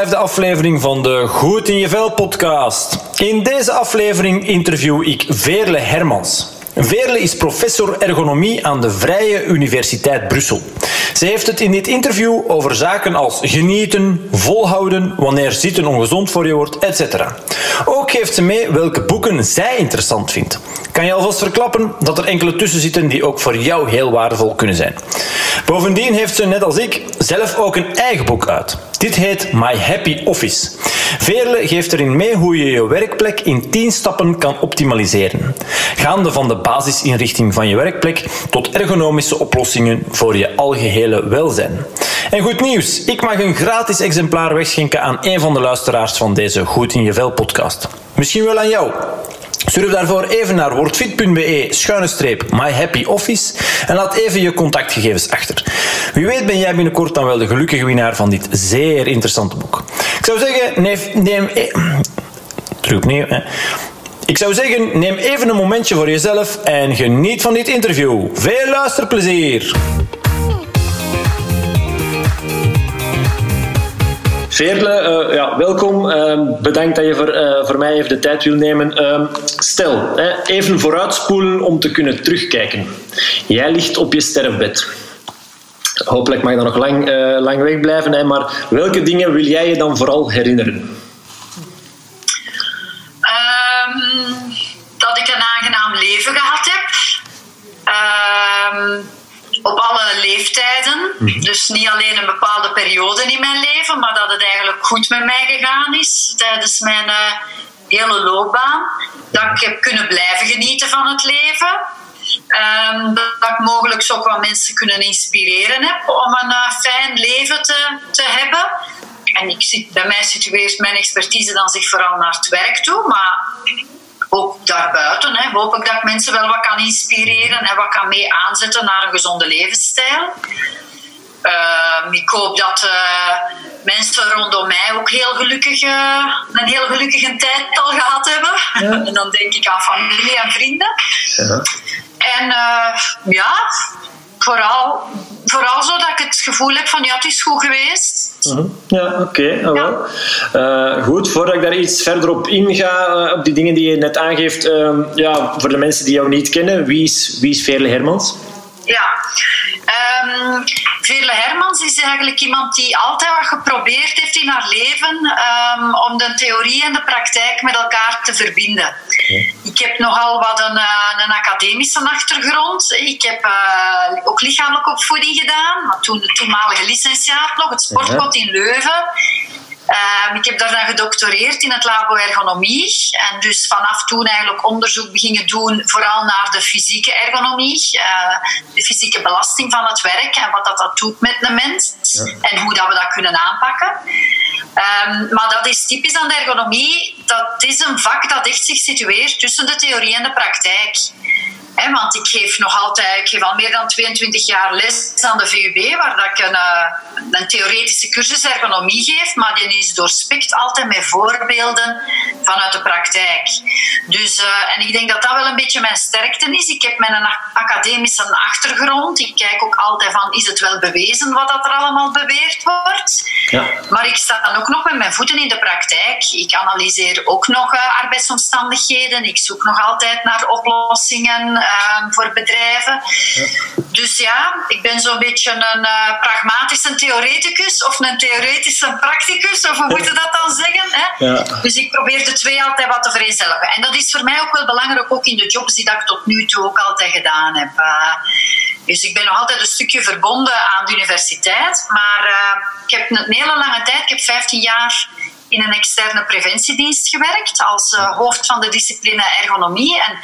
vijfde aflevering van de Goed in je Vel podcast. In deze aflevering interview ik Veerle Hermans. Veerle is professor ergonomie aan de Vrije Universiteit Brussel. Ze heeft het in dit interview over zaken als genieten, volhouden, wanneer zitten ongezond voor je wordt, etc. Ook geeft ze mee welke boeken zij interessant vindt. Kan je alvast verklappen dat er enkele tussen zitten die ook voor jou heel waardevol kunnen zijn. Bovendien heeft ze, net als ik, zelf ook een eigen boek uit. Dit heet My Happy Office. Veerle geeft erin mee hoe je je werkplek in 10 stappen kan optimaliseren. Gaande van de basisinrichting van je werkplek tot ergonomische oplossingen voor je algehele welzijn. En goed nieuws, ik mag een gratis exemplaar wegschenken aan een van de luisteraars van deze Goed in je Vel podcast. Misschien wel aan jou. Surf daarvoor even naar wordfit.be schuine streep My Happy Office en laat even je contactgegevens achter. Wie weet ben jij binnenkort dan wel de gelukkige winnaar van dit zeer interessante boek. Ik zou zeggen, neem... neem e- hè. Ik zou zeggen, neem even een momentje voor jezelf en geniet van dit interview. Veel luisterplezier! Veerle, uh, ja, welkom. Uh, bedankt dat je voor, uh, voor mij even de tijd wil nemen. Ehm, stel, even vooruitspoelen om te kunnen terugkijken. Jij ligt op je sterfbed. Hopelijk mag je nog lang, eh, lang wegblijven, hè, maar welke dingen wil jij je dan vooral herinneren? Ehm, dat ik een aangenaam leven gehad heb. Ehm, op alle leeftijden. Dus niet alleen een bepaalde periode in mijn leven, maar dat het eigenlijk goed met mij gegaan is tijdens mijn uh, hele loopbaan. Dat ik heb kunnen blijven genieten van het leven. Um, dat ik mogelijk ook wat mensen kunnen inspireren heb om een uh, fijn leven te, te hebben. En ik zit, bij mij situeert mijn expertise dan zich vooral naar het werk toe, maar ook daarbuiten hè, hoop ik dat ik mensen wel wat kan inspireren en wat kan mee aanzetten naar een gezonde levensstijl. Uh, ik hoop dat uh, mensen rondom mij ook heel gelukkig, uh, een heel gelukkige tijd al gehad hebben. Ja. en dan denk ik aan familie en vrienden. Ja. En ja, vooral, vooral zo dat ik het gevoel heb van ja, het is goed geweest. Ja, oké. Okay, ah, ja. uh, goed, voordat ik daar iets verder op inga, uh, op die dingen die je net aangeeft, uh, ja, voor de mensen die jou niet kennen, wie is, wie is Veerle Hermans? Ja, um, Veerle Hermans is eigenlijk iemand die altijd wat geprobeerd heeft in haar leven um, om de theorie en de praktijk met elkaar te verbinden. Okay. Ik heb nogal wat een, een, academische achtergrond. Ik heb uh, ook lichamelijke opvoeding gedaan, maar toen de toenmalige licentiaat nog, het sportbod in Leuven. Um, ik heb daar dan gedoctoreerd in het labo ergonomie. En dus vanaf toen eigenlijk onderzoek beginnen doen, vooral naar de fysieke ergonomie, uh, de fysieke belasting van het werk en wat dat, dat doet met de mens ja. en hoe dat we dat kunnen aanpakken. Um, maar dat is typisch aan de ergonomie. Dat is een vak dat echt zich situeert tussen de theorie en de praktijk. He, want ik geef nog altijd, ik geef al meer dan 22 jaar les aan de VUB, waar dat ik een, uh, een theoretische cursus ergonomie geef, maar die is doorspikt altijd met voorbeelden vanuit de praktijk. Dus, uh, en ik denk dat dat wel een beetje mijn sterkte is. Ik heb mijn academische achtergrond. Ik kijk ook altijd van, is het wel bewezen wat dat er allemaal beweerd wordt? Ja. Maar ik sta dan ook nog met mijn voeten in de praktijk. Ik analyseer ook nog uh, arbeidsomstandigheden. Ik zoek nog altijd naar oplossingen uh, voor bedrijven. Ja. Dus ja, ik ben zo'n beetje een uh, pragmatische theoreticus of een theoretische practicus, of hoe moet je dat dan zeggen? Hè? Ja. Dus ik probeer de twee altijd wat te vereenzelvigen. En dat is voor mij ook wel belangrijk, ook in de jobs die dat ik tot nu toe ook altijd gedaan heb. Uh, dus ik ben nog altijd een stukje verbonden aan de universiteit, maar uh, ik heb een hele lange tijd, ik heb 15 jaar in een externe preventiedienst gewerkt als uh, hoofd van de discipline ergonomie. En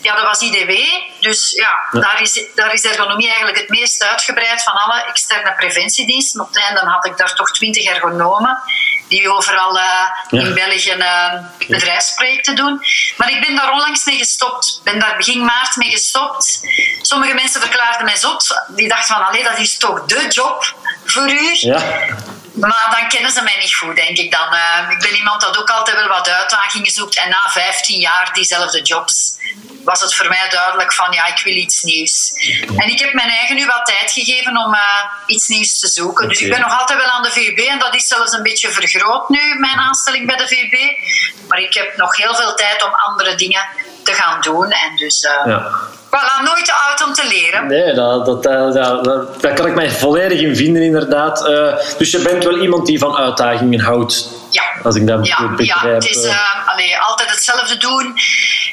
ja, dat was IDW. Dus ja, ja, Daar, is, daar is ergonomie eigenlijk het meest uitgebreid van alle externe preventiediensten. Op het einde had ik daar toch twintig ergonomen die overal uh, ja. in België uh, bedrijfsprojecten doen. Maar ik ben daar onlangs mee gestopt. Ik ben daar begin maart mee gestopt. Sommige mensen verklaarden mij zot. Die dachten van, allee, dat is toch de job voor u. Ja. Maar dan kennen ze mij niet goed, denk ik dan. Uh, ik ben iemand dat ook altijd wel wat uitdagingen zoekt. En na 15 jaar diezelfde jobs was het voor mij duidelijk van ja, ik wil iets nieuws. En ik heb mijn eigen nu wat tijd gegeven om uh, iets nieuws te zoeken. Dus ik ben nog altijd wel aan de VUB en dat is zelfs een beetje vergroot nu, mijn aanstelling bij de VUB. Maar ik heb nog heel veel tijd om andere dingen te gaan doen. En dus... Uh, ja. Voilà, nooit te oud om te leren. Nee, dat, dat, dat, dat, daar kan ik mij volledig in vinden, inderdaad. Uh, dus je bent wel iemand die van uitdagingen houdt. Ja. Als ik dat ja, goed begrijp. Ja, het is uh, allee, altijd hetzelfde doen.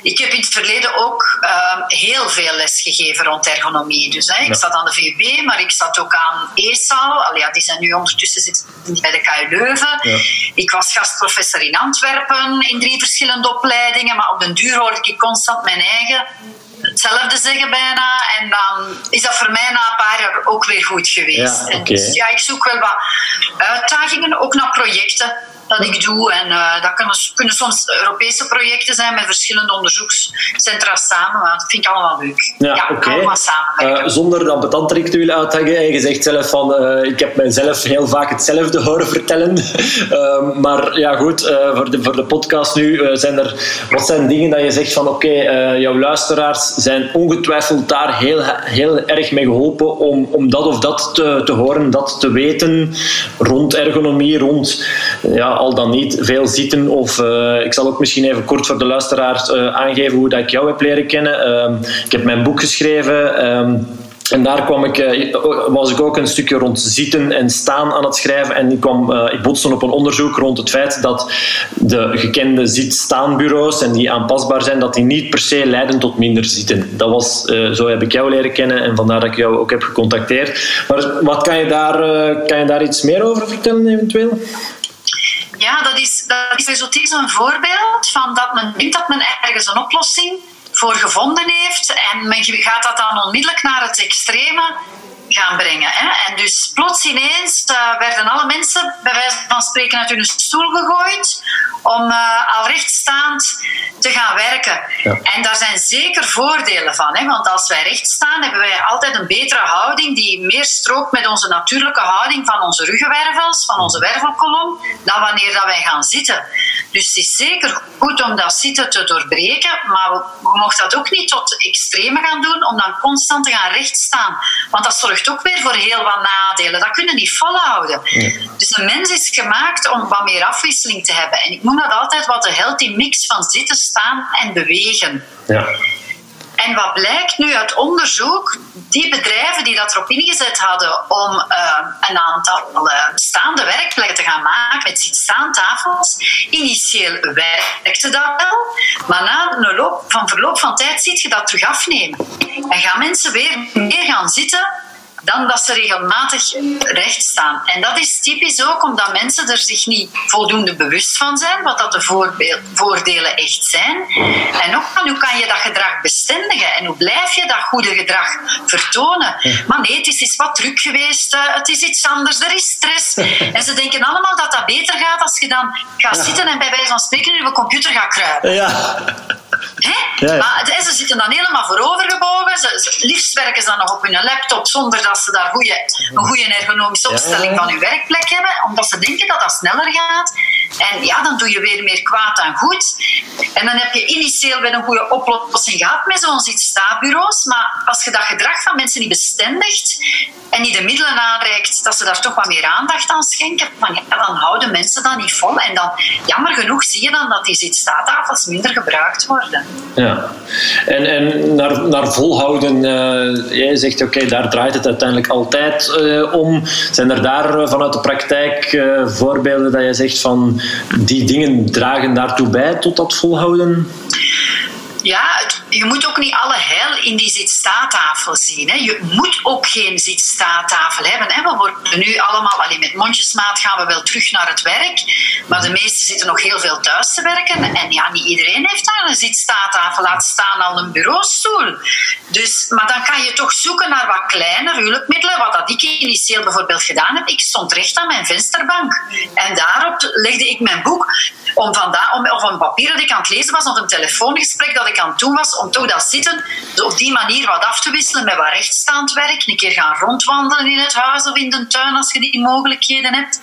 Ik heb in het verleden ook uh, heel veel les gegeven rond ergonomie. Dus hè, ik zat aan de VUB, maar ik zat ook aan ESAL. Allee, ja, die zijn nu ondertussen zitten bij de KU Leuven. Ja. Ik was gastprofessor in Antwerpen in drie verschillende opleidingen. Maar op den duur hoorde ik constant mijn eigen hetzelfde zeggen bijna. En dan is dat voor mij na een paar jaar ook weer goed geweest. Ja, okay. dus ja, ik zoek wel wat uitdagingen, ook naar projecten dat ik doe. En uh, dat kunnen, kunnen, soms Europese projecten zijn met verschillende onderzoekscentra samen. Maar dat vind ik allemaal leuk. Ja, ja okay. allemaal samen. Uh, zonder dat betanterik te willen uithangen. Je zegt zelf van, uh, ik heb mijzelf heel vaak hetzelfde horen vertellen. Ehm, maar ja, goed, voor, de, voor de podcast nu zijn er... Wat zijn dingen dat je zegt van, oké, okay, jouw luisteraars zijn ongetwijfeld daar heel, heel erg mee geholpen om, om dat of dat te, te horen, dat te weten rond ergonomie, rond... Ja, al dan niet veel zitten. Of uh, ik zal ook misschien even kort voor de luisteraars uh, aangeven hoe dat ik jou heb leren kennen. Uh, ik heb mijn boek geschreven. En daar kwam ik, was ik ook een stukje rond zitten en staan aan het schrijven. En ik, kwam, ik botste op een onderzoek rond het feit dat de gekende zit-staanbureaus en die aanpasbaar zijn, dat die niet per se leiden tot minder zitten. Dat was, zo heb ik jou leren kennen en vandaar dat ik jou ook heb gecontacteerd. Maar wat kan je daar, kan je daar iets meer over vertellen eventueel? Ja, dat is, dat is dus een voorbeeld van dat men denkt dat men ergens een oplossing voor gevonden heeft en men gaat dat dan onmiddellijk naar het extreme gaan brengen. Hè? En dus plots ineens uh, werden alle mensen, bij wijze van spreken, uit hun stoel gegooid om uh, al rechtstaand te gaan werken. Ja. En daar zijn zeker voordelen van. Hè? Want als wij recht staan, hebben wij altijd een betere houding die meer strookt met onze natuurlijke houding van onze ruggenwervels, van onze wervelkolom, dan wanneer dat wij gaan zitten. Dus het is zeker goed om dat zitten te doorbreken, maar we, we mogen dat ook niet tot extreme gaan doen om dan constant te gaan rechtstaan. Want dat zorgt ook weer voor heel wat nadelen. Dat kunnen niet volhouden. Ja. Dus een mens is gemaakt om wat meer afwisseling te hebben. En ik noem dat altijd wat de healthy mix van zitten, staan en bewegen. Ja. En wat blijkt nu uit onderzoek, die bedrijven die dat erop ingezet hadden om uh, een aantal uh, staande werkplekken te gaan maken met zitstaantafels, initieel werkte dat wel, maar na een loop, van verloop van tijd ziet je dat terug afnemen. En gaan mensen weer meer gaan zitten dan dat ze regelmatig recht staan. En dat is typisch ook omdat mensen er zich niet voldoende bewust van zijn, wat dat de voordelen echt zijn. En ook van hoe kan je dat gedrag bestendigen en hoe blijf je dat goede gedrag vertonen. Maar nee, het is iets wat druk geweest, uh, het is iets anders, er is stress. En ze denken allemaal dat dat beter gaat als je dan gaat zitten en bij wijze van spreken in je computer gaat kruipen. Ja. Ja. Maar ze zitten dan helemaal voorovergebogen. Ze, ze, liefst werken ze dan nog op hun laptop zonder dat ze daar goeie, een goede ergonomische opstelling van hun werkplek hebben, omdat ze denken dat dat sneller gaat. En ja, dan doe je weer meer kwaad dan goed. En dan heb je initieel wel een goede oplossing gehad met zo'n zit-sta-bureaus. Maar als je dat gedrag van mensen niet bestendigt en niet de middelen aanreikt, dat ze daar toch wat meer aandacht aan schenken, dan, houden mensen dat niet vol. En dan, jammer genoeg, zie je dan dat die zit-sta-tafels minder gebruikt worden. Ja, en, en naar, naar volhouden, uh, jij zegt oké, daar draait het uiteindelijk altijd uh, om. Zijn er daar uh, vanuit de praktijk voorbeelden dat jij zegt van die dingen dragen daartoe bij tot dat volhouden? Ja, je moet ook niet alle heil in die zitstaattafel zien. Hè. Je moet ook geen zitstaattafel hebben. Hè. We worden nu allemaal, alleen met mondjesmaat gaan we wel terug naar het werk. Maar de meesten zitten nog heel veel thuis te werken. En ja, niet iedereen heeft daar een zitstaattafel. Laat staan al een bureaustoel. Dus, maar dan kan je toch zoeken naar wat kleiner hulpmiddelen. Wat dat ik initieel bijvoorbeeld gedaan heb. Ik stond recht aan mijn vensterbank. En daarop legde ik mijn boek. Om om, of een papier dat ik aan het lezen was. Of een telefoongesprek dat ik aan het doen was. Om toch dat zitten op die manier wat af te wisselen met wat rechtstaand werk. Een keer gaan rondwandelen in het huis of in de tuin als je die mogelijkheden hebt.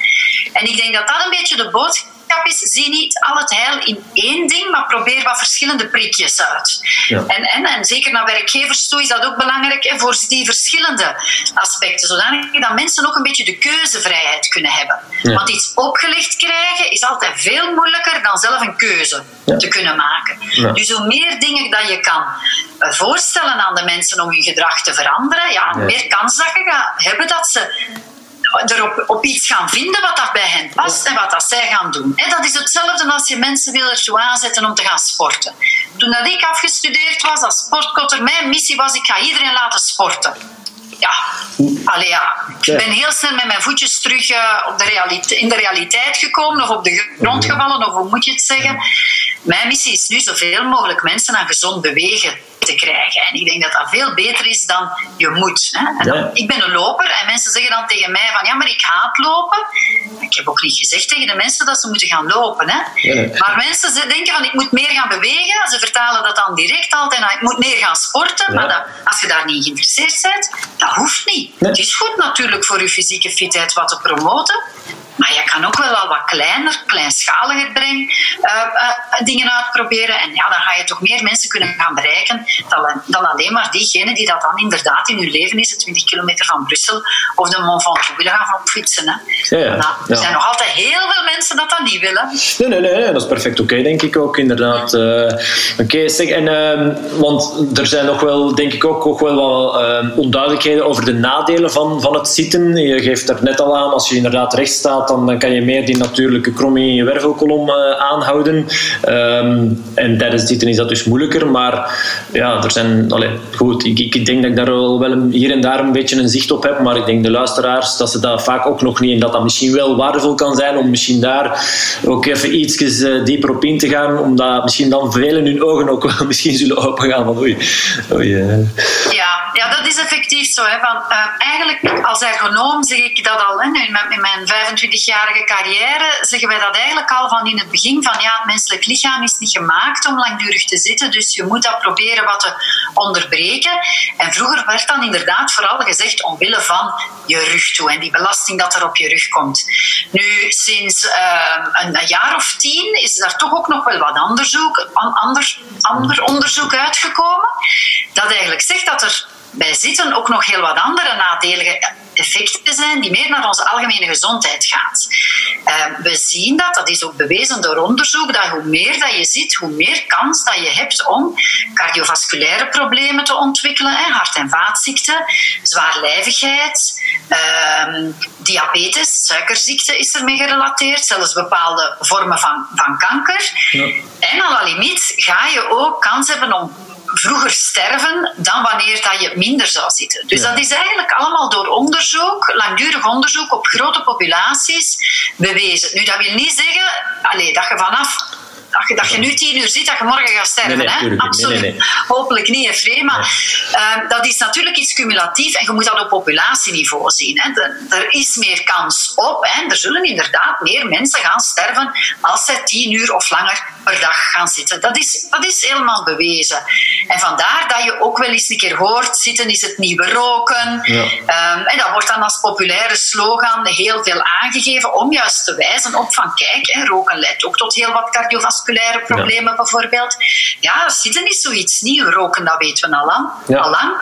En ik denk dat dat een beetje de boodschap is, zie niet al het heil in één ding, maar probeer wat verschillende prikjes uit. Ja. En, en, en zeker naar werkgevers toe is dat ook belangrijk hè, voor die verschillende aspecten, zodanig dat mensen ook een beetje de keuzevrijheid kunnen hebben. Want iets opgelegd krijgen is altijd veel moeilijker dan zelf een keuze te kunnen maken. Dus hoe meer dingen dat je kan eh, voorstellen aan de mensen om hun gedrag te veranderen, ja, meer kans dat je gaat hebben dat ze erop op iets gaan vinden wat dat bij hen past en wat dat zij gaan doen. En dat is hetzelfde als je mensen wil ertoe aanzetten om te gaan sporten. Toen dat ik afgestudeerd was als sportkotter, mijn missie was ik ga iedereen laten sporten. Ja, allee, ja. ik ben heel snel met mijn voetjes terug uh, op de in de realiteit gekomen of op de grond gevallen, of hoe moet je het zeggen. Mijn missie is nu zoveel mogelijk mensen aan gezond bewegen te krijgen. En ik denk dat dat veel beter is dan je moet. Hè? Ik ben een loper en mensen zeggen dan tegen mij van ja, maar ik haat lopen. Ik heb ook niet gezegd tegen de mensen dat ze moeten gaan lopen. Hè? Maar mensen denken van ik moet meer gaan bewegen. Ze vertalen dat dan direct altijd naar ik moet meer gaan sporten. Maar dat, als je daar niet geïnteresseerd bent, dat hoeft niet. Het is goed natuurlijk voor je fysieke fitheid wat te promoten. Maar je kan ook wel wat kleiner, kleinschaliger brengen, uh, uh, dingen uitproberen. En ja, dan ga je toch meer mensen kunnen gaan bereiken dan, dan alleen maar diegenen die dat dan inderdaad in hun leven is, 20 kilometer van Brussel of de Mont Ventoux willen gaan fietsen. Hè. Ja, ja. Nou, er zijn nog altijd heel veel mensen dat dat niet willen. Nee, nee, nee, dat is perfect oké, denk ik ook, inderdaad. Uh, oké, okay, zeg, en, ehm, want er zijn nog wel, denk ik ook, ook wel wat ehm, onduidelijkheden over de nadelen van, van het zitten. Je geeft er net al aan, als je inderdaad recht staat, dan, kan je meer die natuurlijke kromming in je wervelkolom uh, aanhouden. Um, en tijdens zitten is dat dus moeilijker. Maar ja, er zijn... Allez, goed, ik, ik, denk dat ik daar wel, wel hier en daar een beetje een zicht op heb. Maar ik denk de luisteraars dat ze dat vaak ook nog niet... En dat dat misschien wel waardevol kan zijn om misschien daar ook even iets uh, dieper op in te gaan. Omdat misschien dan velen hun ogen ook wel misschien zullen opengaan van oei. oei uh. Ja, ja, dat is effectief zo. Hè. Van, uh, eigenlijk als ergonoom zeg ik dat al. Hè. In mijn 25-jarige carrière zeggen wij dat eigenlijk al van in het begin. Van ja, het menselijk lichaam is niet gemaakt om langdurig te zitten. Dus je moet dat proberen wat te onderbreken. En vroeger werd dan inderdaad vooral gezegd omwille van je rug toe. En die belasting dat er op je rug komt. Nu, sinds een, een, jaar of tien is daar toch ook nog wel wat onderzoek, ander, ander onderzoek uitgekomen. Dat eigenlijk zegt dat er bij zitten ook nog heel wat andere nadelige effecten zijn die meer naar onze algemene gezondheid gaan. Uh, we zien dat, dat is ook bewezen door onderzoek, dat hoe meer dat je zit, hoe meer kans dat je hebt om cardiovasculaire problemen te ontwikkelen, hè, hart- en vaatziekten, zwaarlijvigheid, uh, diabetes, suikerziekte is ermee gerelateerd, zelfs bepaalde vormen van, van kanker. Ja. En la limiet ga je ook kans hebben om vroeger sterven dan wanneer dat je minder zou zitten. Dus dat is eigenlijk allemaal door onderzoek, langdurig onderzoek op grote populaties bewezen. Nu, dat wil niet zeggen allez, dat je vanaf dat je, dat je nu tien uur zit, dat je morgen gaat sterven. Nee, hè? Absoluut. Nee, Hopelijk niet, Efree. Maar uh, dat is natuurlijk iets cumulatief en je moet dat op populatieniveau zien. Hè? er is meer kans op. Hè? Er zullen inderdaad meer mensen gaan sterven als zij tien uur of langer per dag gaan zitten. Dat is, dat is helemaal bewezen. En vandaar dat je ook wel eens een keer hoort: zitten is het nieuwe roken. Ja. Um, en dat wordt dan als populaire slogan heel veel aangegeven om juist te wijzen op van kijk, hè, roken leidt ook tot heel wat cardiovasculaire vasculaire problemen ja. bijvoorbeeld. Ja, zitten is zoiets nieuw. Roken, dat weten we al lang. Ja. Al lang.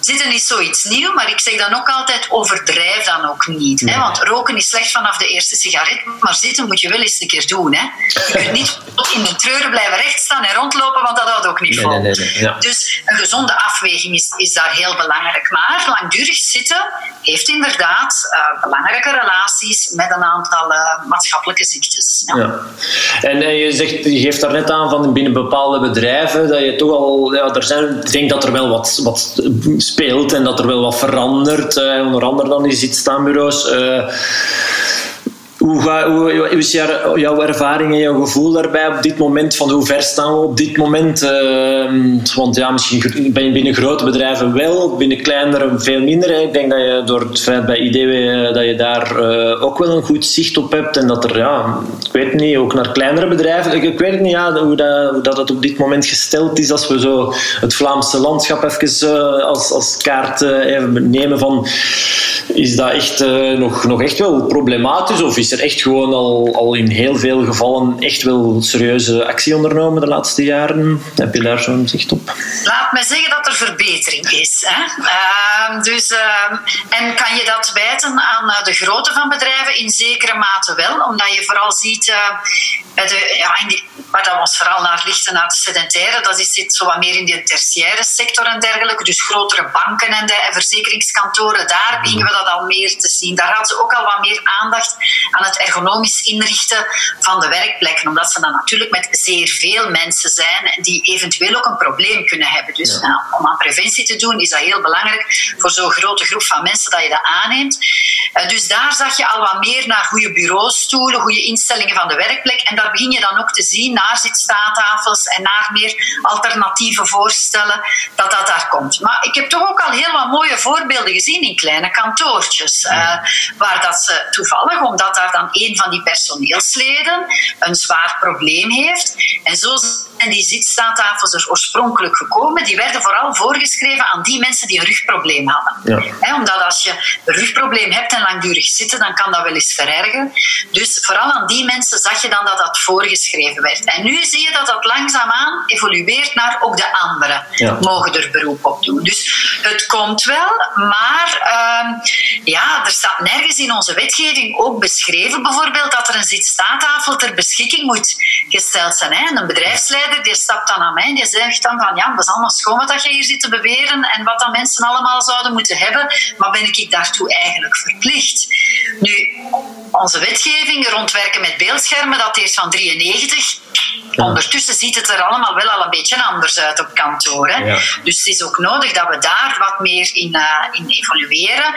Zitten is zoiets nieuw, maar ik zeg dan ook altijd overdrijf dan ook niet. Hè? Want roken is slecht vanaf de eerste sigaret, maar zitten moet je wel eens een keer doen. Hè? Je kunt niet in de treuren blijven rechtstaan en rondlopen, want dat houdt ook niet vol. Nee, nee, nee, ja. Dus een gezonde afweging is, is daar heel belangrijk. Maar langdurig zitten heeft inderdaad uh, belangrijke relaties met een aantal uh, maatschappelijke ziektes. Ja. En, en je zegt je geeft daar net aan van binnen bepaalde bedrijven dat je toch al, ja, er zijn, ik denk dat er wel wat, wat speelt en dat er wel wat verandert. Eh, onder andere dan die zitstaanbureaus. Hoe, ga, hoe, is jouw ervaring en jouw gevoel daarbij op dit moment? Van hoe ver staan we op dit moment? Uh, want ja, misschien ben je binnen grote bedrijven wel, binnen kleinere veel minder. Ik denk dat je door het feit bij IDW eh, dat je daar uh, ook wel een goed zicht op hebt. En dat er, ja, ik weet niet, ook naar kleinere bedrijven. Ik, weet niet ja, hoe, dat, hoe dat het op dit moment gesteld is. Als we zo het Vlaamse landschap even uh, als, als kaart even nemen van... Is dat echt nog, nog echt wel problematisch? Of is er echt gewoon al, al in heel veel gevallen echt wel serieuze actie ondernomen de laatste jaren? Heb je daar zo'n zicht op? Laat mij zeggen dat er verbetering is. Hè? Ehm, dus, ehm, en kan je dat wijten aan eh, de grootte van bedrijven? In zekere mate wel, omdat je vooral ziet, uh, de, ja, die, maar dat was vooral naar lichten naar de sedentaire, dat is, zit zo wat meer in de tertiaire sector en dergelijke. Dus grotere banken en, de, en verzekeringskantoren, daar beginnen we dat al meer te zien. Daar hadden ze ook al wat meer aandacht aan het ergonomisch inrichten van de werkplekken, omdat ze dan natuurlijk met zeer veel mensen zijn die eventueel ook een probleem kunnen hebben. Dus nou, om aan preventie te doen is dat heel belangrijk voor zo'n grote groep van mensen dat je dat aanneemt. Uh, dus daar zag je al wat meer naar goede bureaustoelen, goede instellingen van de werkplek. En daar begin je dan ook te zien naar zitstaattafels en naar meer alternatieve voorstellen dat dat daar komt. Maar ik heb toch ook al heel wat mooie voorbeelden gezien in kleine kantoortjes. Uh, waar dat ze toevallig, omdat daar dan een van die personeelsleden een zwaar probleem heeft. En zo zijn die zitstaattafels er oorspronkelijk gekomen. Die werden vooral voorgeschreven aan die mensen die een rugprobleem hadden. Ja. omdat als je een rugprobleem hebt en langdurig zitten, dan kan dat wel eens verergen. Dus vooral aan die mensen zag je dan dat dat voorgeschreven werd. En nu zie je dat dat langzaamaan evolueert naar ook de anderen mogen er beroep op doen. Dus het komt wel, maar uh, ja, er staat nergens in onze wetgeving ook beschreven bijvoorbeeld dat er een zitstaattafel ter beschikking moet gesteld zijn. Hè. En een bedrijfsleider die stapt dan aan mij en die zegt dan van ja, dat is allemaal schoon wat je hier zit te beweren en wat dat mensen allemaal zouden moeten hebben, maar ben ik daartoe eigenlijk verplicht? Nu, onze wetgeving rond werken met beeldschermen dateert van 93. Ondertussen ziet het er allemaal wel al een beetje anders uit op kantoor. Hè? Dus het is ook nodig dat we daar wat meer in, uh, in evolueren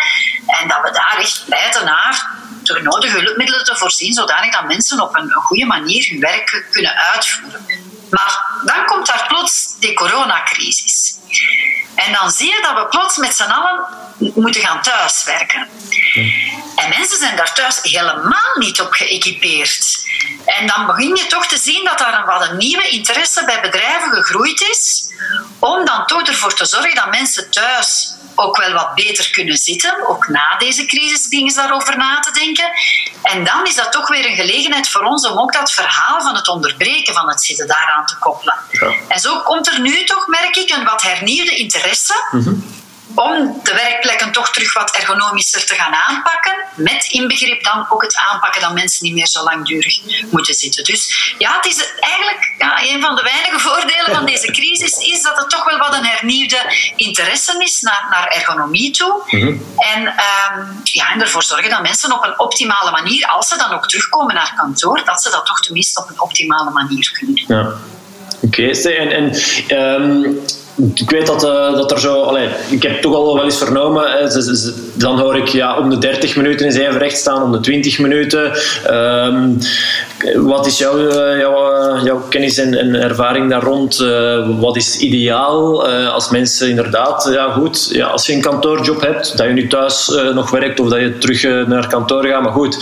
en dat we daar echt pleiten naar de nodige hulpmiddelen te voorzien, zodanig dat mensen op een goede manier hun werk kunnen uitvoeren. Maar dan komt daar plots de coronacrisis. En dan zie je dat we plots met z'n allen moeten gaan thuiswerken. En mensen zijn daar thuis helemaal niet op geëquipeerd. En dan begin je toch te zien dat daar een, wat een nieuwe interesse bij bedrijven gegroeid is, om dan toch ervoor te zorgen dat mensen thuis ook wel wat beter kunnen zitten. Ook na deze crisis ze daarover na te denken. En dan is dat toch weer een gelegenheid voor ons om ook dat verhaal van het onderbreken van het zitten daaraan te koppelen. En zo komt er nu toch, merk ik, een wat hernieuwde interesse. Mhm om de werkplekken toch terug wat ergonomischer te gaan aanpakken. Met inbegrip dan ook het aanpakken dat mensen niet meer zo langdurig moeten zitten. Dus ja, het is eigenlijk ja, een van de weinige voordelen van deze crisis is dat er toch wel wat een hernieuwde interesse is naar, naar ergonomie toe. Mhm. En, um, ja, en ervoor zorgen dat mensen op een optimale manier, als ze dan ook terugkomen naar kantoor, dat ze dat toch tenminste op een optimale manier kunnen doen. Ja. Oké, en, en um ik weet dat, uh, dat er zo... Ik heb toch al wel eens vernomen, hè, dan hoor ik ja, om de 30 minuten is even recht staan, om de 20 minuten. Um, wat is jouw, jouw, uh, jouw kennis en, ervaring daar rond? wat is ideaal als mensen inderdaad... Ja, goed, ja, als je een kantoorjob hebt, dat je nu thuis nog werkt of dat je terug naar kantoor gaat, maar goed.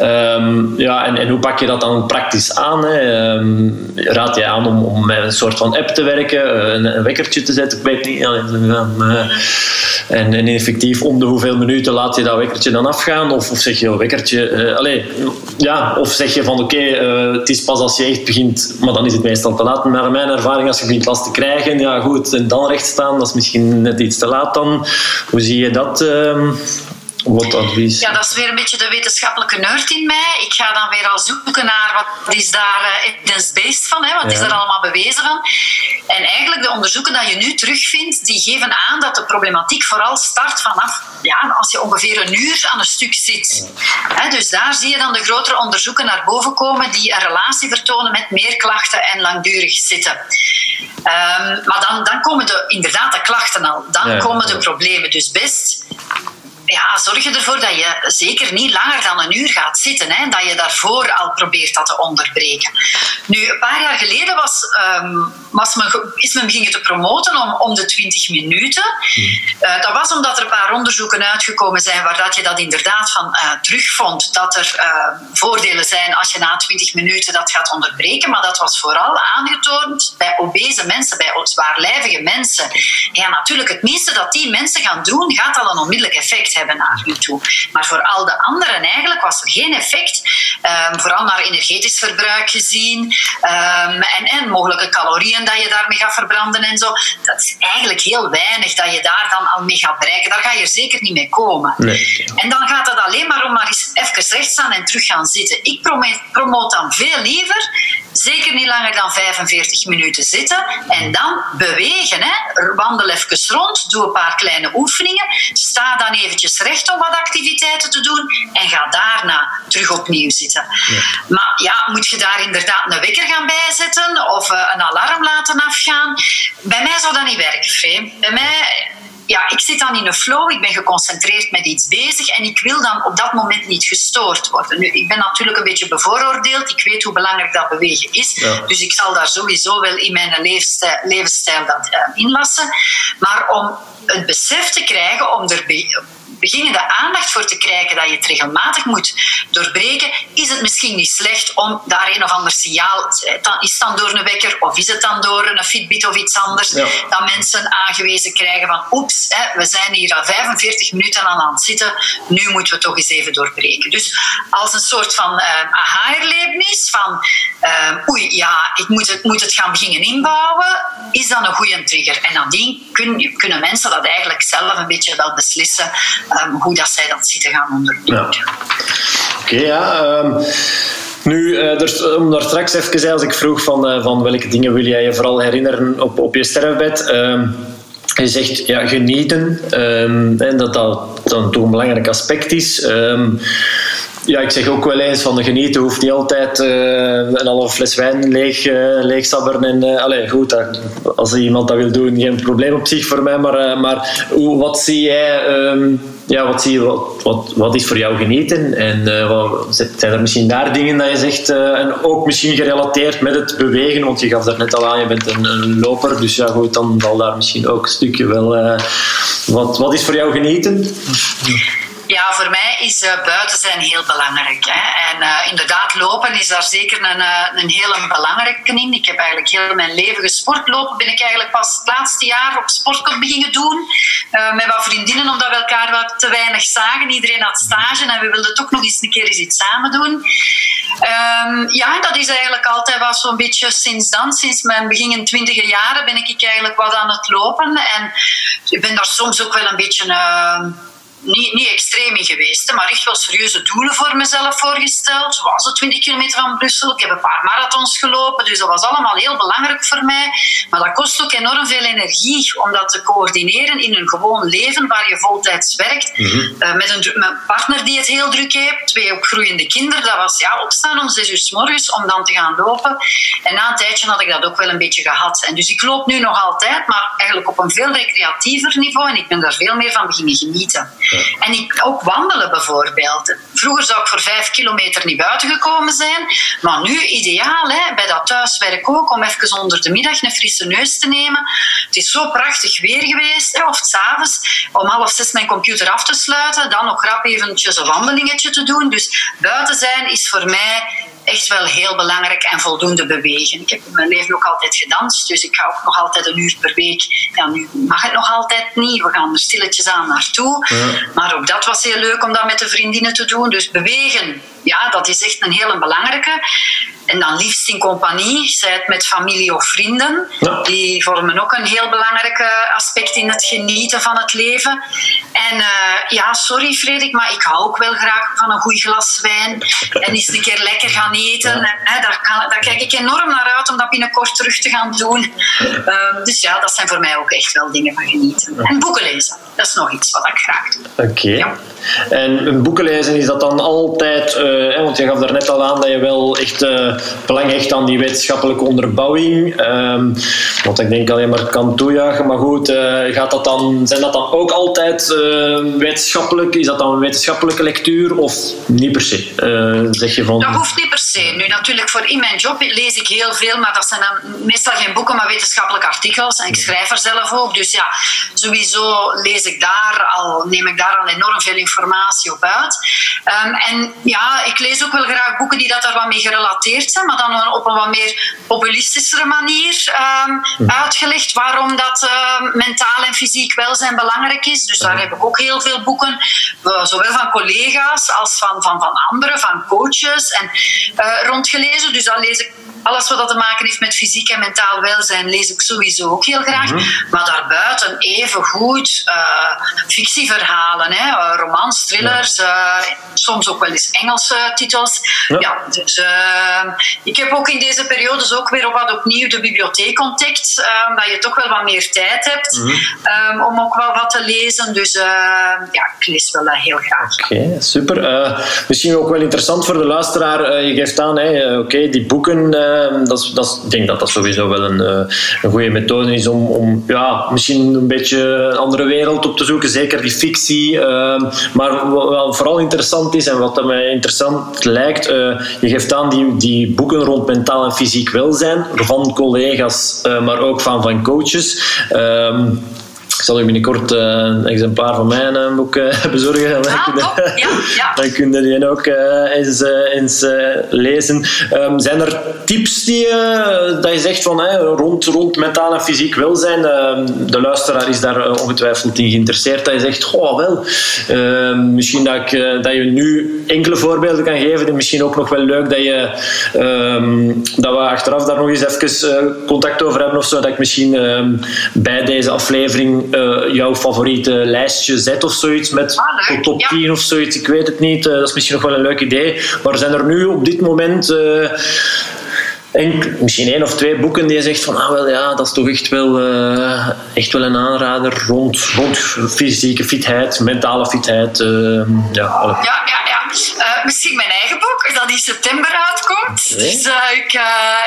Um, ja, en, en, hoe pak je dat dan praktisch aan? Hè? Um, raad je aan om, om met een soort van app te werken, een, een wekkertje te zetten. Ik weet niet. En, en effectief, om de hoeveel minuten laat je dat wekkertje dan afgaan? Of, of zeg je, oh, wekkertje... Uh, allez, ja, of zeg je van, oké, uh, het is pas als je echt begint... Maar dan is het meestal te laat. Naar mijn ervaring, als je begint last te krijgen, ja goed, en dan recht staan, dat is misschien net iets te laat dan. Hoe zie je dat... Uh, wat advies? Ja, dat is weer een beetje de wetenschappelijke nerd in mij. Ik ga dan weer al zoeken naar wat is daar uh, evidence-based van, hè? wat is er allemaal bewezen van. En eigenlijk de onderzoeken dat je nu terugvindt, die geven aan dat de problematiek vooral start vanaf ja, als je ongeveer een uur aan een stuk zit. dus daar zie je dan de grotere onderzoeken naar boven komen die een relatie vertonen met meer klachten en langdurig zitten. Um, maar dan, dan komen de, inderdaad de klachten al, dan komen de problemen. Dus best ja, zorg je ervoor dat je zeker niet langer dan een uur gaat zitten. Hè, dat je daarvoor al probeert dat te onderbreken. Nu, een paar jaar geleden was, um, was men, is men beginnen te promoten om, om de 20 minuten. Uh, dat was omdat er een paar onderzoeken uitgekomen zijn waar dat je dat inderdaad van uh, terugvond. Dat er uh, voordelen zijn als je na 20 minuten dat gaat onderbreken. Maar dat was vooral aangetoond bij obese mensen, bij zwaarlijvige mensen. Ja, natuurlijk, het minste dat die mensen gaan doen, gaat al een onmiddellijk effect hebben naar nu toe. Maar voor al de anderen eigenlijk was er geen effect. Ehm, vooral naar energetisch verbruik gezien. Ehm, en, en mogelijke calorieën dat je daarmee gaat verbranden en zo. Dat is eigenlijk heel weinig dat je daar dan al mee gaat bereiken. Daar ga je zeker niet mee komen. Nee. En dan gaat het alleen maar om maar eens even recht staan en terug gaan zitten. Ik promoot dan veel liever Zeker niet langer dan 45 minuten zitten. En dan bewegen. Hè. Wandel even rond. Doe een paar kleine oefeningen. Sta dan eventjes recht om wat activiteiten te doen. En ga daarna terug opnieuw zitten. Maar ja, moet je daar inderdaad een wekker gaan bijzetten? Of eh, een alarm laten afgaan? Bij mij zou dat niet werken, Free. Bij mij ja, ik zit dan in een flow, ik ben geconcentreerd met iets bezig en ik wil dan op dat moment niet gestoord worden. Nu, ik ben natuurlijk een beetje bevooroordeeld, ik weet hoe belangrijk dat bewegen is, dus ik zal daar sowieso wel in mijn levensstijl, levensstijl dat uh, inlassen. Maar om het besef te krijgen om er beginnen de aandacht voor te krijgen dat je het regelmatig moet doorbreken, is het misschien niet slecht om daar een of ander signaal, is het dan door een wekker of is het dan door een Fitbit of iets anders, dat mensen aangewezen krijgen van oeps, we zijn hier al 45 minuten aan het zitten, nu moeten we toch eens even doorbreken. Dus als een soort van uh, aha-erlevenis van uh, oei, ja, ik moet het, moet het gaan beginnen inbouwen, is dan een goede trigger. En nadien kun, kunnen mensen dat eigenlijk zelf een beetje wel beslissen um, hoe dat zij dat zitten gaan ondernemen. Ja. Oké, ja. Um, nu, er, om daar straks even, als ik vroeg van, van welke dingen wil jij je vooral herinneren op, op je sterfbed... Um, je zegt ja, genieten, en dat dat dan toch een belangrijk aspect is. Um, ja, ik zeg ook wel eens van de genieten hoeft niet altijd uh, een halve fles wijn leeg, uh. En, allee, goed, dat, als iemand dat wil doen, geen probleem op zich voor mij. Maar, maar hoe, wat zie jij, um, ja, wat, wat, wat, wat, is voor jou genieten? En wat, zijn er misschien daar dingen dat je zegt, en ook misschien gerelateerd met het bewegen, want je gaf daar net al aan, je bent een, loper. Dus ja, goed, dan valt daar misschien ook een stukje wel. wat, wat is voor jou genieten? Ja, voor mij is uh, buiten zijn heel belangrijk. Hè. En uh, inderdaad, lopen is daar zeker een, uh, een hele belangrijke in. Ik heb eigenlijk heel mijn leven gesport. Lopen ben ik eigenlijk pas het laatste jaar op sportclub beginnen doen. met wat vriendinnen, omdat we elkaar wat te weinig zagen. Iedereen had stage en we wilden toch nog eens een keer eens iets samen doen. Um, ja, dat is eigenlijk altijd wel zo'n beetje sinds dan, sinds mijn begin twintiger jaren, ben ik eigenlijk wat aan het lopen. En ik ben daar soms ook wel een beetje niet, niet extreem in geweest, maar echt wel serieuze doelen voor mezelf voorgesteld. Zoals de 20 kilometer van Brussel. Ik heb een paar marathons gelopen, dus dat was allemaal heel belangrijk voor mij. Maar dat kost ook enorm veel energie om dat te coördineren in een gewoon leven waar je voltijds werkt. Mhm. Eh, met, een, partner die het heel druk heeft, twee opgroeiende kinderen. Dat was ja, opstaan om zes uur s morgens om dan te gaan lopen. En na een tijdje had ik dat ook wel een beetje gehad. En dus ik loop nu nog altijd, maar eigenlijk op een veel recreatiever niveau. En ik ben daar veel meer van beginnen genieten. En ik, ook wandelen bijvoorbeeld. Vroeger zou ik voor vijf kilometer niet buiten gekomen zijn. Maar nu ideaal, hè, bij dat thuiswerk ook, om even onder de middag een frisse neus te nemen. Het is zo prachtig weer geweest. Hè, of s'avonds om half zes mijn computer af te sluiten. Dan nog rap eventjes een wandelingetje te doen. Dus buiten zijn is voor mij echt wel heel belangrijk en voldoende bewegen. Ik heb in mijn leven ook altijd gedanst, dus ik ga ook nog altijd een uur per week. Ja, nu mag het nog altijd niet, we gaan er stilletjes aan naartoe. Maar ook dat was heel leuk om dat met de vriendinnen te doen. Dus bewegen, ja, dat is echt een hele belangrijke. En dan liefst in compagnie, zij het met familie of vrienden. Die vormen ook een heel belangrijk aspect in het genieten van het leven. En uh, ja, sorry Frederik, maar ik hou ook wel graag van een goed glas wijn. En eens een keer lekker gaan eten. En, daar, kan, daar, kijk ik enorm naar uit om dat binnenkort terug te gaan doen. Uh, dus ja, dat zijn voor mij ook echt wel dingen van genieten. En boeken lezen, dat is nog iets wat ik graag doe. Oké. Ja. En boeken lezen, is dat dan altijd... Uh, want je gaf daar net al aan dat je wel echt belang hecht aan die wetenschappelijke onderbouwing. Um, want ik denk alleen maar kan toejuichen. Maar goed, gaat dat dan, zijn dat dan ook altijd wetenschappelijk? Is dat dan een wetenschappelijke lectuur of niet per se? Uh, zeg je van... Dat hoeft niet per se. Nu natuurlijk, voor in mijn job lees ik heel veel, maar dat zijn dan meestal geen boeken, maar wetenschappelijke artikels. En ik schrijf er zelf ook. Dus ja, sowieso lees ik daar al, neem ik daar al enorm veel informatie op uit. Um, en ja, ik lees ook wel graag boeken die dat daar wat mee gerelateerd zijn, maar dan op een wat meer populistischere manier um, uitgelegd waarom dat uh, mentaal en fysiek welzijn belangrijk is. Dus daar heb ik ook heel veel boeken, zowel van collega's als van, van, van anderen, van coaches en rondgelezen. Dus dan lees ik alles wat dat te maken heeft met fysiek en mentaal welzijn lees ik sowieso ook heel graag. Mhm. Maar daarbuiten even goed uh, fictieverhalen, hè, eh, romans, thrillers, uh, soms ook wel eens Engelse titels. Ja. dus ik heb ook in deze periodes ook weer wat opnieuw de bibliotheek ontdekt, omdat je toch wel wat meer tijd hebt mm um, om ook wel wat te lezen. Dus ja, ik lees wel heel graag. Oké, super. misschien ook wel interessant voor de luisteraar. je geeft aan, oké, die boeken dat, dat, ik denk dat dat sowieso wel een, een goede methode is om, om ja, misschien een beetje een andere wereld op te zoeken. Zeker die fictie. Maar wat vooral interessant is en wat mij interessant lijkt, je geeft aan die, die boeken rond mentaal en fysiek welzijn van collega's, maar ook van, van coaches. Ehm, zal u binnenkort uh, een exemplaar van mijn uh, boek uh, bezorgen. Dan, ah, kun je, ja, ja. dan kun je die ook eens, eens lezen. Um, zijn er tips die dat je zegt van rond, rond mentaal en fysiek welzijn? Ehm, de luisteraar is daar ongetwijfeld in geïnteresseerd. Dat je zegt, oh wel, ehm, misschien dat, ik, dat je nu enkele voorbeelden kan geven. En misschien ook nog wel leuk dat, je, dat we achteraf daar nog eens even contact over hebben of zo. Dat ik misschien bij deze aflevering uh, jouw favoriete lijstje zet of zoiets met ah, top 10 of zoiets. Ik weet het niet. Uh, dat is misschien nog wel een leuk idee. Maar zijn er nu op dit moment misschien één of twee boeken die je zegt van ah wel ja, dat is toch echt wel, echt wel een aanrader rond, rond fysieke fitheid, mentale fitheid. ja, ja, ja, ja. Uh, misschien mijn eigen boek, dat in september uitkomt. Dus ik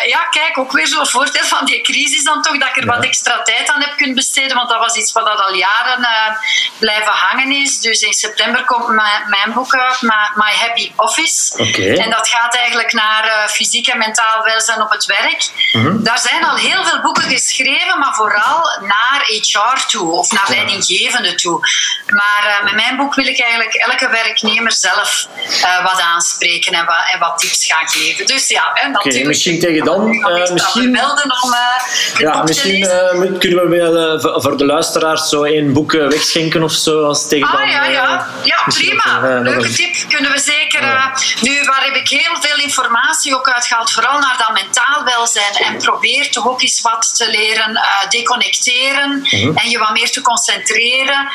ja, kijk ook weer zo'n voordeel van die crisis dan toch, dat ik er wat extra tijd aan heb kunnen besteden, want dat was iets wat dat al jaren blijven hangen is. Dus in september komt mijn, boek uit, My, Happy Office. Okay. En dat gaat eigenlijk naar fysiek en mentaal welzijn op het werk. Mm Daar zijn al heel veel boeken geschreven, maar vooral naar HR toe, of naar leidinggevenden toe. Maar met mijn boek wil ik eigenlijk elke werknemer zelf uh, wat aanspreken en wat, en wat tips gaan geven. Dus ja, en natuurlijk. Okay, misschien tegen dan. Uh, misschien melden om. Ja, misschien kunnen we wel voor de luisteraars zo één boek wegschenken of zo. Als tegen ah, dan, ja, ja. ja prima. Leuke tip kunnen we zeker. nu, waar heb ik heel veel informatie ook uitgehaald, vooral naar dat mentaal welzijn. En probeer toch ook eens wat te leren deconnecteren mhm. en je wat meer te concentreren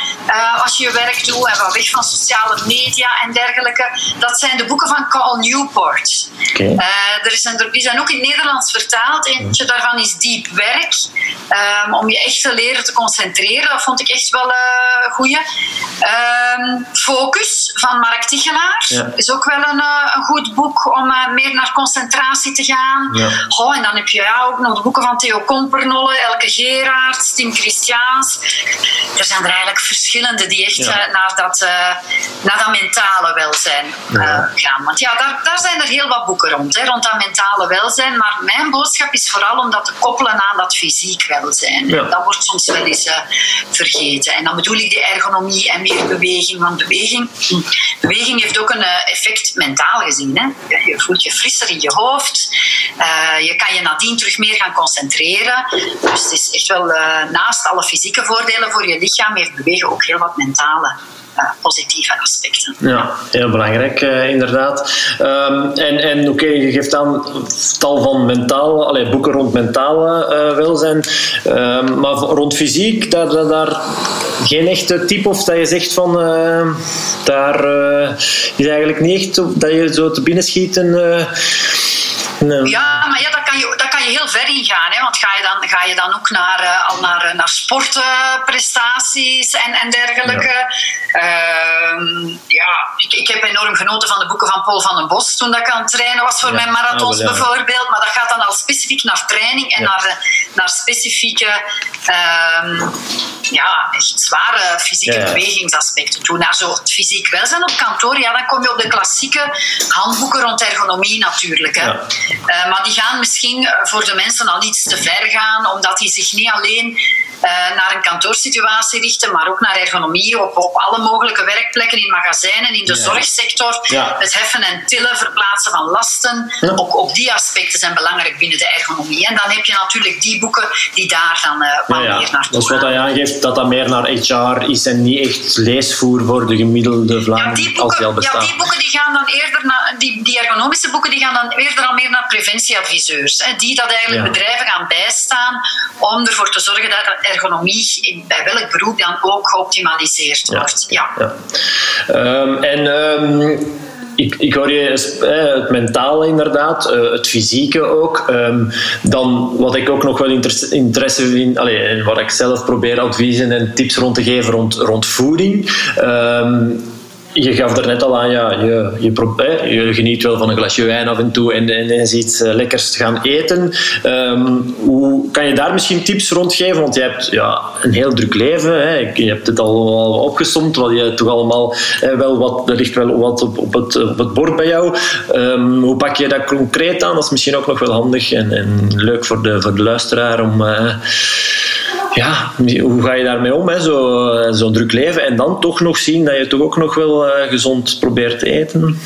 als je je werk doet en wat weg van sociale media en dergelijke dat zijn de boeken van Carl Newport. Okay. Eh, er is een, die zijn ook in het Nederlands vertaald. Eentje daarvan is Diep Werk. Um, om je echt te leren te concentreren. Dat vond ik echt wel een goeie. Um, Focus van Mark Tichelaar ja. is ook wel een, een goed boek om meer naar concentratie te gaan. Ja. Oh, en dan heb je ja, ook nog de boeken van Theo Kompernolle, Elke Gerards, Tim Christiaans. Er zijn er eigenlijk verschillende die echt ja. naar, dat, naar dat mentale welzijn gaan. Want ja, daar, daar zijn er heel wat boeken rond, hè, rond dat mentale welzijn. Maar mijn boodschap is vooral om dat te koppelen aan dat fysiek welzijn. Dat wordt soms wel eens uh, vergeten. En dan bedoel ik de ergonomie en meer beweging. Want beweging, beweging heeft ook een effect mentaal gezien. Hè. Je voelt je frisser in je hoofd. Uh, je kan je nadien terug meer gaan concentreren. Dus het is echt wel naast alle fysieke voordelen voor je lichaam, heeft bewegen ook heel wat mentale positieve aspecten. Ja, heel belangrijk inderdaad. Um, en en oké, je geeft aan tal van mentaal, allee, boeken rond mentaal uh, welzijn, um, maar rond fysiek, daar, daar, geen echte tip of dat je zegt van uh, daar is eigenlijk niet dat je zo te binnen schieten. Ja, maar ja, dat kan je, je heel ver in gaan. Hè? Want ga je dan, ga je dan ook naar, uh, al naar, naar sportprestaties en, en dergelijke. Ja, uh, ja ik, ik heb enorm genoten van de boeken van Paul van den Bos toen dat ik aan het trainen was voor ja. mijn marathons ja, bijvoorbeeld. Maar dat gaat dan al specifiek naar training en naar, naar specifieke, uh, ja, echt zware fysieke bewegingsaspecten toe. Naar zo het fysiek welzijn op kantoor, ja, dan kom je op de klassieke handboeken rond ergonomie natuurlijk. Hè. Uh, maar die gaan misschien voor de mensen al iets te ver gaan, omdat die zich niet alleen naar een kantoorsituatie richten, maar ook naar ergonomie op, op alle mogelijke werkplekken, in magazijnen, in de zorgsector. Het heffen en tillen, verplaatsen van lasten. Ook, ook die aspecten zijn belangrijk binnen de ergonomie. En dan heb je natuurlijk die boeken die daar dan uh, wat meer naartoe gaan. Dat is wat hij aangeeft, dat dat meer naar HR is en niet echt leesvoer voor de gemiddelde Vlaming, ja, als die al bestaat. Ja, die boeken die gaan dan eerder naar, die, die ergonomische boeken die gaan dan eerder al meer naar preventieadviseurs. Hè, die dat eigenlijk bedrijven gaan bijstaan om ervoor te zorgen dat ergonomie bij welk beroep dan ook geoptimaliseerd wordt. Ja. Um, en um, ik, ik hoor je eh, het mentale inderdaad, uh, het fysieke ook. Um, dan wat ik ook nog wel interesse vind, allee, wat ik zelf probeer adviezen en tips rond te geven rond, rond voeding. Um, je gaf er net al aan, ja, je, je, je, geniet wel van een glasje wijn af en toe en, en eens iets eh, lekkers te gaan eten. Ehm, hoe kan je daar misschien tips rond geven? Want je hebt ja, een heel druk leven. Hè. Je hebt het al, al opgestomd, wat je toch allemaal eh, wel wat, er ligt wel wat op, op, het, op het bord bij jou. Um, hoe pak je dat concreet aan? Dat is misschien ook nog wel handig en, en leuk voor de, voor de luisteraar om. Uh, ja, hoe ga je daarmee om, zo'n zo druk leven? En dan toch nog zien dat je toch ook nog wel uh, gezond probeert te eten?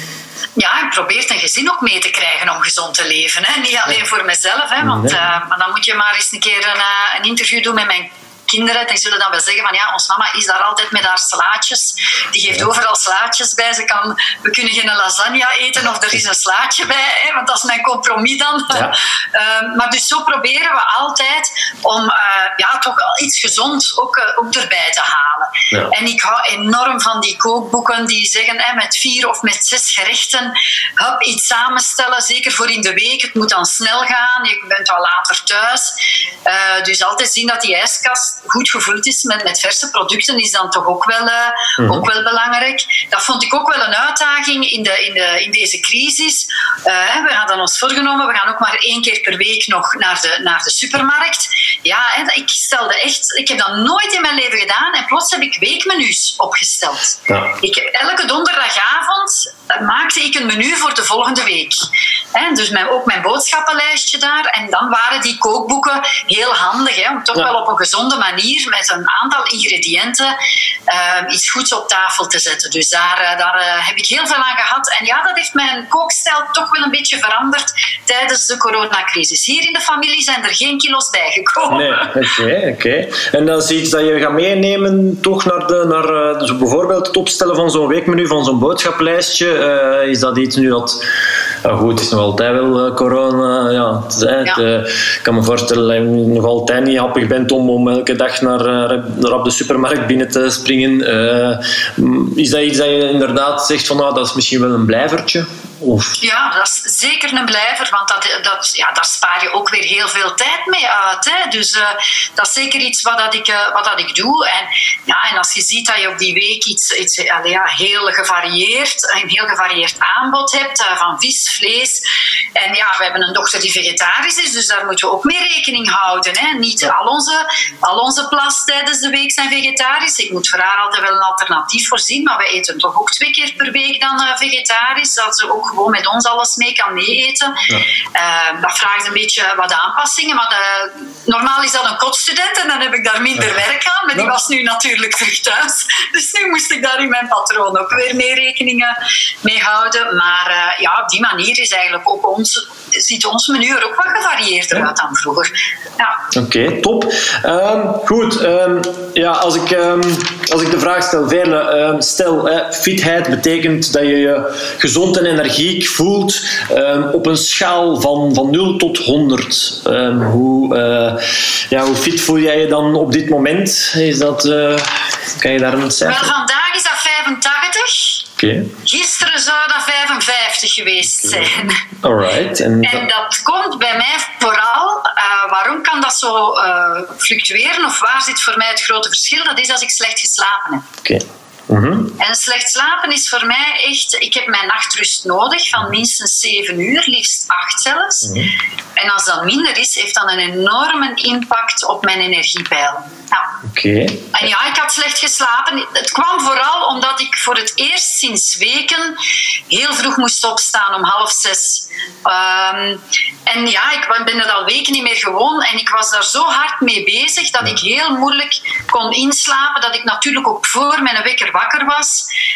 Ja, ik probeer een gezin ook mee te krijgen om gezond te leven. Hè. Niet alleen voor mezelf, hè, want uh, maar dan moet je maar eens een keer een, uh, een interview doen met mijn kinderen die zullen dan wel zeggen van ja, ons mama is daar altijd met haar slaatjes. Die geeft overal slaatjes bij. Ze kan, we kunnen geen lasagne eten of er is een slaatje bij, hè, want dat is mijn compromis dan. Ja. uh, maar dus zo proberen we altijd om uh, ja, toch al iets gezond ook, uh, ook erbij te halen. Ja. En ik hou enorm van die kookboeken die zeggen hè, met vier of met zes gerechten, hup, iets samenstellen, zeker voor in de week. Het moet dan snel gaan, je bent wel later thuis. Uh, dus altijd zien dat die ijskast goed gevuld is met, met verse producten, is dan toch ook wel, uh, ook wel belangrijk. Dat vond ik ook wel een uitdaging in, de, in, de, in deze crisis. Uh, we hadden ons voorgenomen, we gaan ook maar één keer per week nog naar de, naar de supermarkt. Ja, hè, ik stelde echt, ik heb dat nooit in mijn leven gedaan en plots heb ik weekmenu's opgesteld. Ja. Ik, elke donderdagavond maakte ik een menu voor de volgende week. Hè, dus mijn, ook mijn boodschappenlijstje daar. En dan waren die kookboeken heel handig, hè, om toch ja. wel op een gezonde manier manier met een aantal ingrediënten uh, iets goeds op tafel te zetten. Dus daar, uh, daar uh, heb ik heel veel aan gehad. En ja, dat heeft mijn kookstijl toch wel een beetje veranderd tijdens de coronacrisis. Hier in de familie zijn er geen kilo's bijgekomen. Nee, oké, okay, oké. Okay. En dat is iets dat je gaat meenemen toch naar, de, naar dus bijvoorbeeld het opstellen van zo'n weekmenu, van zo'n boodschaplijstje. is dat iets nu dat ja, goed, het is nog altijd wel corona. Ja, het, ja. Het, ik kan me voorstellen dat je nog altijd niet happig bent om, om elke dag naar, uh, naar op de supermarkt binnen te springen. Uh, is dat iets dat je inderdaad zegt van nou, dat is misschien wel een blijvertje? Of? Ja, dat is zeker een blijver, want dat, dat, ja, daar spaar je ook weer heel veel tijd mee uit. Hè. Dus uh, dat is zeker iets wat, dat ik, uh, wat dat ik doe. En, ja, en als je ziet dat je op die week iets, iets ja, heel gevarieerd, een heel gevarieerd aanbod hebt uh, van vis, vlees. En ja, we hebben een dochter die vegetarisch is, dus daar moeten we ook mee rekening houden. Hè. Niet al, onze, al onze plas tijdens de week zijn vegetarisch. Ik moet voor haar altijd wel een alternatief voorzien, maar we eten toch ook twee keer per week dan vegetarisch. Dat ze ook gewoon met ons alles mee kan meeeten. Ja. Uh, dat vraagt een beetje wat aanpassingen. Maar de, normaal is dat een kotstudent en dan heb ik daar minder ja. werk aan. Maar die was nu natuurlijk terug thuis. Dus nu moest ik daar in mijn patroon ook weer mee rekeningen mee houden. Maar uh, ja, op die manier is eigenlijk ook ons, ziet ons menu er ook wat gevarieerder uit dan vroeger. Ja. Oké, okay, top. Um, goed, um, ja, als, ik, um, als ik de vraag stel, Verle, stel, uh, fitheid betekent dat je je gezond en energiek voelt op een schaal van, van 0 tot 100. Um, hoe, uh, ja, hoe fit voel jij je dan op dit moment? Is dat, uh, kan je daar een cijfer? Wel, vandaag is dat 85. Okay. Gisteren zou dat 55 geweest zijn. Alright. En, en dat komt bij mij vooral. Waarom kan dat zo uh, fluctueren? Of waar zit voor mij het grote verschil? Dat is als ik slecht geslapen heb. Oké. Mm -hmm. En slecht slapen is voor mij echt... Ik heb mijn nachtrust nodig van minstens 7 uur, liefst 8 zelfs. Mm -hmm. En als dat minder is, heeft dat een enorme impact op mijn energiepeil. Ja. Oké. En ja, ik had slecht geslapen. Het kwam vooral omdat ik voor het eerst sinds weken heel vroeg moest opstaan om half zes. Ehm, en ja, ik ben er al weken niet meer gewoon en ik was daar zo hard mee bezig dat ik heel moeilijk kon inslapen. Dat ik natuurlijk ook voor mijn wekker wakker was.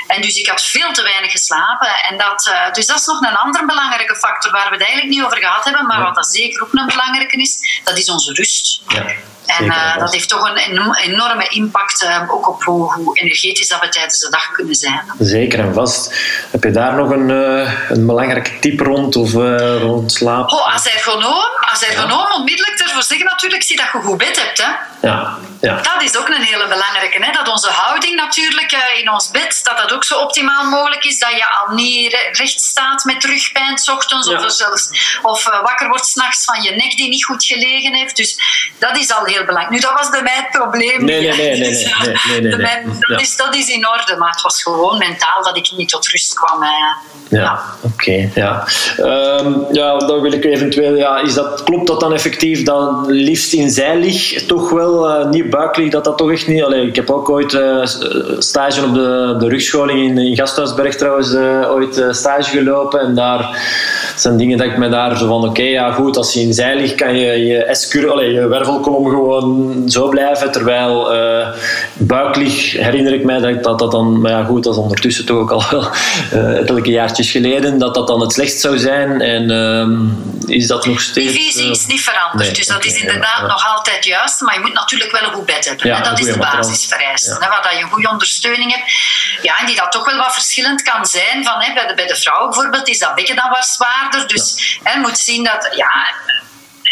En dus ik had veel te weinig geslapen. En dat, uh, dus dat is nog een andere belangrijke factor waar we het eigenlijk niet over gehad hebben, maar wat dat zeker ook een belangrijke is, dat is onze rust. Ja. En uh, dat heeft toch een enorme impact uh, ook op hoe, hoe, energetisch dat we tijdens de dag kunnen zijn. Zeker en vast. Heb je daar nog een, uh, een belangrijke tip rond of rond slaap? Oh, als ergonoom, als ergonoom ja. onmiddellijk ervoor zeggen natuurlijk, zie dat je goed bed hebt. Hè? Ja. Ja. Dat is ook een hele belangrijke. Hè? Dat onze houding natuurlijk in ons bed, dat dat ook zo optimaal mogelijk is. Dat je al niet recht staat met rugpijn s ochtends ja. of, zelfs, of wakker wordt s'nachts van je nek die niet goed gelegen heeft. Dus dat is al heel belangrijk. Nu, dat was bij mij het probleem. Nee, nee, nee. nee, nee, nee, nee, nee dat, is, dat is in orde, maar het was gewoon mentaal dat ik niet tot rust kwam. Ja, ja. oké. ja. Um, ja, dan wil ik eventueel... Ja, is dat, klopt dat dan effectief dat liefst in zijlig toch wel, uh, niet buiklig, dat dat toch echt niet... Allee, ik heb ook ooit uh, stage op de, de rugscholing in, in Gasthuisberg trouwens ooit stage gelopen en daar zijn dingen dat ik me daar zo van, oké, ja goed, als je in zij ligt, kan je je, escur, je wervelkolom gewoon zo blijven, terwijl buiklig herinner ik mij dat, dat dan, maar ja goed, dat is ondertussen toch ook al wel enkele jaartjes geleden, dat dat dan het slechtst zou zijn en uh, is dat nog steeds... Visie is niet veranderd, nee, dus dat okay, is inderdaad ja, nog altijd juist, maar je moet natuurlijk wel een goed bed hebben. Ja, dat is de basisvereiste, ja. waar dat je een goede ondersteuning hebt. Ja, en die dat toch wel wat verschillend kan zijn, van, hè, bij, de, bij de vrouw bijvoorbeeld is dat bekken dan wat zwaar dus je moet zien dat ja,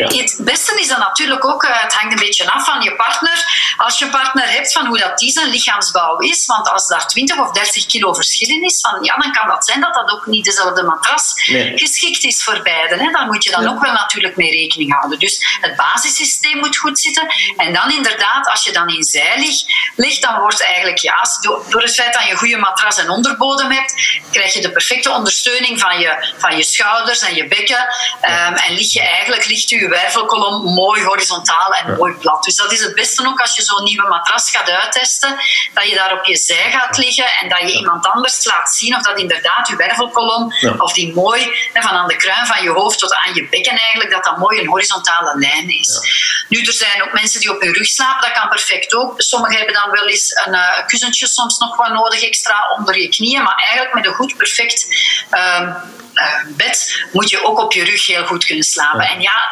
het beste is dan natuurlijk ook, eh, het hangt een beetje af van je partner. Als je een partner hebt, van hoe dat die zijn lichaamsbouw is. Want als daar 20 of 30 kilo verschil in is, van, ja, dan kan dat zijn dat dat ook niet dezelfde matras geschikt is voor beiden. Hè. Daar moet je dan ook wel natuurlijk mee rekening houden. Dus het basissysteem moet goed zitten. En dan inderdaad, als je dan in zij ligt, ligt dan wordt eigenlijk, ja, door het feit dat je een goede matras en onderbodem hebt, krijg je de perfecte ondersteuning van je, van je schouders en je bekken. Um, en lig je eigenlijk, ligt je wervelkolom mooi horizontaal en mooi plat. Dus dat is het beste ook als je zo'n nieuwe matras gaat uittesten, dat je daar op je zij gaat liggen en dat je iemand anders laat zien of dat inderdaad je wervelkolom, of die mooi, van aan de kruin van je hoofd tot aan je bekken eigenlijk, dat dat mooi een horizontale lijn is. Nu, er zijn ook mensen die op hun rug slapen, dat kan perfect ook. Sommigen hebben dan wel eens een uh, kussentje soms nog wat nodig extra onder je knieën, maar eigenlijk met een goed perfect uh, bed moet je ook op je rug heel goed kunnen slapen. En ja,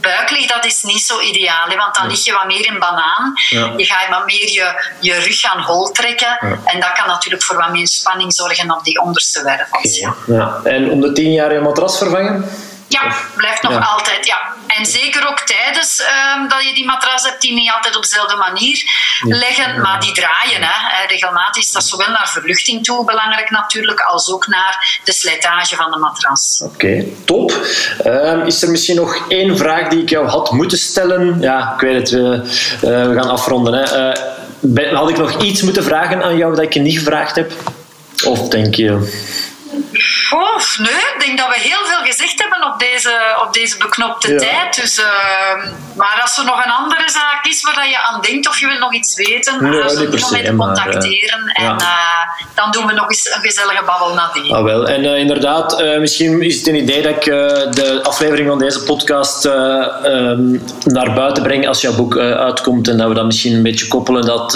buiklig, dat is niet zo ideaal, hè, want dan lig je wat meer in banaan. Je gaat wat meer je, je rug gaan hol trekken. En dat kan natuurlijk voor wat meer spanning zorgen op die onderste wervels. Ja. En om de tien jaar je matras vervangen? Ja, blijft nog altijd, ja. En zeker ook tijdens um, dat je die matras hebt, die niet altijd op dezelfde manier leggen, maar die draaien. Hè. Regelmatig is dat zowel naar verluchting toe belangrijk natuurlijk, als ook naar de slijtage van de matras. Oké, okay, top. Um, is er misschien nog één vraag die ik jou had moeten stellen? Ja, ik weet het, we, uh, we gaan afronden. Hè. Uh, had ik nog iets moeten vragen aan jou dat ik je niet gevraagd heb? Of denk je... Oh, nee, ik denk dat we heel veel gezegd hebben op deze, op deze beknopte tijd. Dus, uh, maar als er nog een andere zaak is waar je aan denkt of je wil nog iets weten, nee, dan zullen we contacteren. Maar, uh, en uh, dan doen we nog eens een gezellige babbel nadien. Ah, wel. En inderdaad, misschien is het een idee dat ik de aflevering van deze podcast um, naar buiten breng als jouw boek uitkomt. En dat we dat misschien een beetje koppelen. Dat,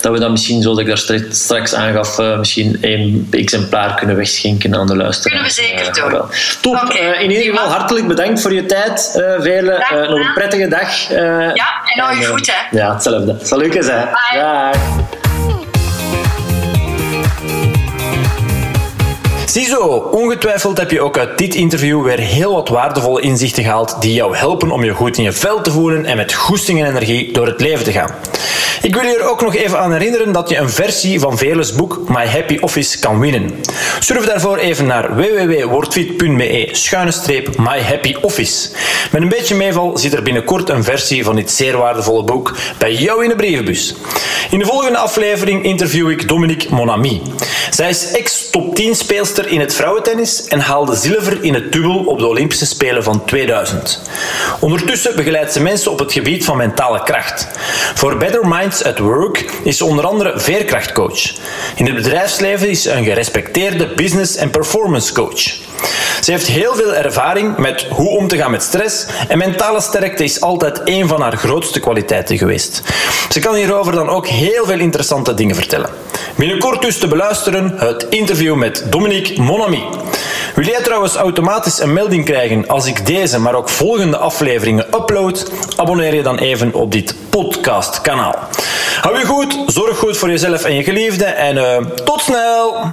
dat we dat misschien, zoals ik daar straks aangaf, misschien één exemplaar kunnen wegschenken aan de luisteraar. Kunnen we zeker doen. Top. Okay. Uh, in ieder geval hartelijk bedankt voor je tijd, uh, Vele. Nog een prettige dag. ja, en hou je goed, hè. Ja, hetzelfde. Salut, hè. Dag. Ziezo, ongetwijfeld heb je ook uit dit interview weer heel wat waardevolle inzichten gehaald die jou helpen om je goed in je vel te voelen en met goesting en energie door het leven te gaan. Ik wil je er ook nog even aan herinneren dat je een versie van Veles boek My Happy Office kan winnen. Surf daarvoor even naar www.wordfit.be schuine streep My Happy Office. Met een beetje meeval zit er binnenkort een versie van dit zeer waardevolle boek bij jou in de brievenbus. In de volgende aflevering interview ik Dominique Monami. Zij is ex-top 10 speelster in het vrouwentennis en haalde zilver in het dubbel op de Olympische Spelen van 2000. Ondertussen begeleidt ze mensen op het gebied van mentale kracht. Voor Better Minds at Work is ze onder andere veerkrachtcoach. In het bedrijfsleven is ze een gerespecteerde business- en performance coach. Ze heeft heel veel ervaring met hoe om te gaan met stress en mentale sterkte is altijd een van haar grootste kwaliteiten geweest. Ze kan hierover dan ook heel veel interessante dingen vertellen. Binnenkort dus te beluisteren het interview met Dominique Monami. Wil jij trouwens automatisch een melding krijgen als ik deze, maar ook volgende afleveringen upload? Abonneer je dan even op dit podcastkanaal. Hou je goed, zorg goed voor jezelf en je geliefde en uh, tot snel!